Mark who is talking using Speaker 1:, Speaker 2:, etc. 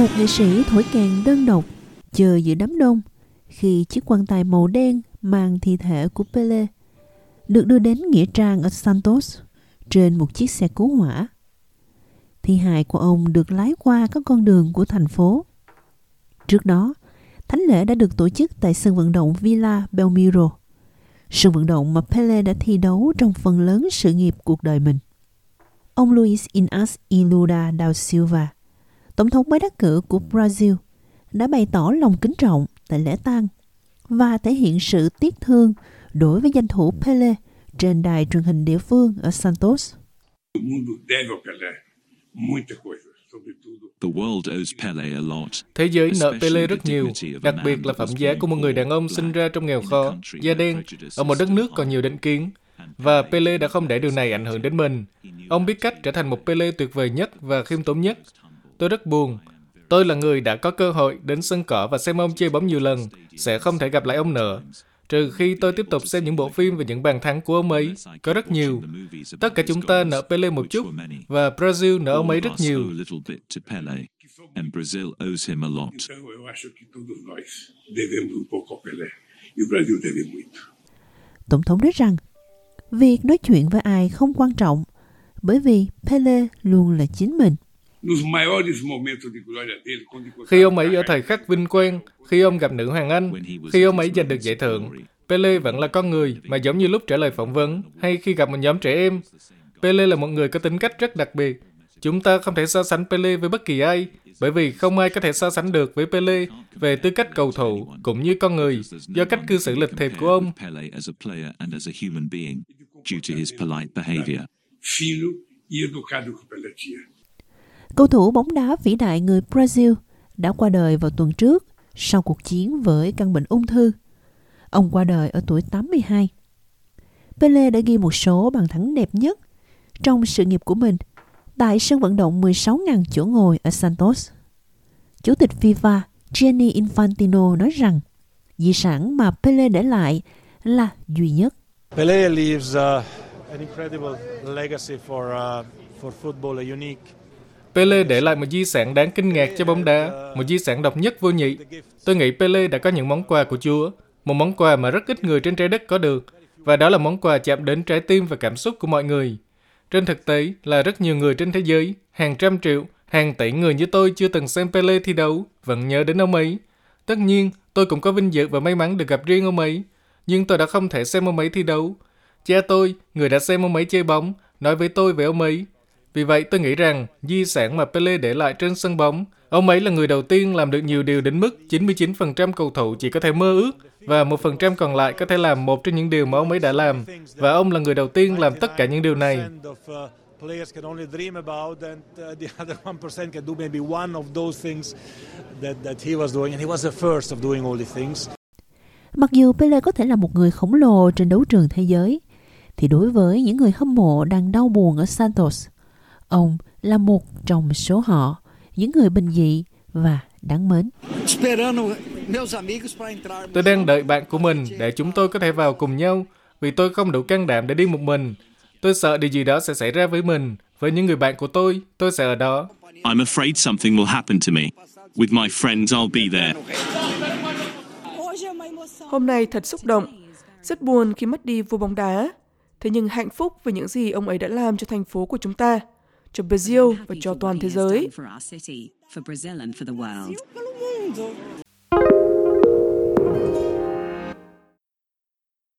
Speaker 1: một Nghệ sĩ thổi kèn đơn độc chờ giữa đám đông khi chiếc quan tài màu đen mang thi thể của Pele được đưa đến nghĩa trang ở Santos trên một chiếc xe cứu hỏa. Thi hài của ông được lái qua các con đường của thành phố. Trước đó, thánh lễ đã được tổ chức tại sân vận động Villa Belmiro, sân vận động mà Pele đã thi đấu trong phần lớn sự nghiệp cuộc đời mình. Ông Luis Inácio Lula da Silva, tổng thống mới đắc cử của Brazil, đã bày tỏ lòng kính trọng tại lễ tang và thể hiện sự tiếc thương đối với danh thủ Pele trên đài truyền hình địa phương ở Santos.
Speaker 2: Thế giới nợ Pele rất nhiều, đặc biệt là phẩm giá của một người đàn ông sinh ra trong nghèo khó, da đen, ở một đất nước còn nhiều định kiến. Và Pele đã không để điều này ảnh hưởng đến mình. Ông biết cách trở thành một Pele tuyệt vời nhất và khiêm tốn nhất. Tôi rất buồn. Tôi là người đã có cơ hội đến sân cỏ và xem ông chơi bóng nhiều lần, sẽ không thể gặp lại ông nữa. Trừ khi tôi tiếp tục xem những bộ phim về những bàn thắng của ông ấy, có rất nhiều. Tất cả chúng ta nợ Pele một chút, và Brazil nợ ông ấy rất nhiều.
Speaker 1: Tổng thống nói rằng, việc nói chuyện với ai không quan trọng, bởi vì Pele luôn là chính mình.
Speaker 2: Khi ông ấy ở thời khắc vinh quang, khi ông gặp nữ hoàng Anh, khi ông ấy giành được giải thưởng, Pele vẫn là con người mà giống như lúc trả lời phỏng vấn hay khi gặp một nhóm trẻ em. Pele là một người có tính cách rất đặc biệt. Chúng ta không thể so sánh Pele với bất kỳ ai, bởi vì không ai có thể so sánh được với Pele về tư cách cầu thủ cũng như con người do cách cư xử lịch thiệp của ông.
Speaker 1: Cầu thủ bóng đá vĩ đại người Brazil đã qua đời vào tuần trước sau cuộc chiến với căn bệnh ung thư. Ông qua đời ở tuổi 82. Pele đã ghi một số bàn thắng đẹp nhất trong sự nghiệp của mình tại sân vận động 16.000 chỗ ngồi ở Santos. Chủ tịch FIFA Gianni Infantino nói rằng di sản mà Pele để lại là duy nhất.
Speaker 3: Pele leaves uh, an incredible legacy for uh, for football, a unique
Speaker 2: Pele để lại một di sản đáng kinh ngạc cho bóng đá, một di sản độc nhất vô nhị. Tôi nghĩ Pele đã có những món quà của Chúa, một món quà mà rất ít người trên trái đất có được, và đó là món quà chạm đến trái tim và cảm xúc của mọi người. Trên thực tế là rất nhiều người trên thế giới, hàng trăm triệu, hàng tỷ người như tôi chưa từng xem Pele thi đấu, vẫn nhớ đến ông ấy. Tất nhiên, tôi cũng có vinh dự và may mắn được gặp riêng ông ấy, nhưng tôi đã không thể xem ông ấy thi đấu. Cha tôi, người đã xem ông ấy chơi bóng, nói với tôi về ông ấy, vì vậy tôi nghĩ rằng di sản mà Pele để lại trên sân bóng, ông ấy là người đầu tiên làm được nhiều điều đến mức 99% cầu thủ chỉ có thể mơ ước và 1% còn lại có thể làm một trong những điều mà ông ấy đã làm. Và ông là người đầu tiên làm tất cả những điều này.
Speaker 3: players can only dream about, and uh, the other 1% can do maybe one of those things that, that he was doing, and he was the first of doing all these things.
Speaker 1: Mặc dù Pele có thể là một người khổng lồ trên đấu trường thế giới, thì đối với những người hâm mộ đang đau buồn ở Santos, Ông là một trong số họ, những người bình dị và đáng mến.
Speaker 2: Tôi đang đợi bạn của mình để chúng tôi có thể vào cùng nhau, vì tôi không đủ can đảm để đi một mình. Tôi sợ điều gì đó sẽ xảy ra với mình. Với những người bạn của tôi, tôi sẽ ở đó.
Speaker 4: I'm afraid something will happen to me. With my friends, I'll be there.
Speaker 5: Hôm nay thật xúc động. Rất buồn khi mất đi vua bóng đá. Thế nhưng hạnh phúc về những gì ông ấy đã làm cho thành phố của chúng ta cho Brazil và cho toàn thế giới.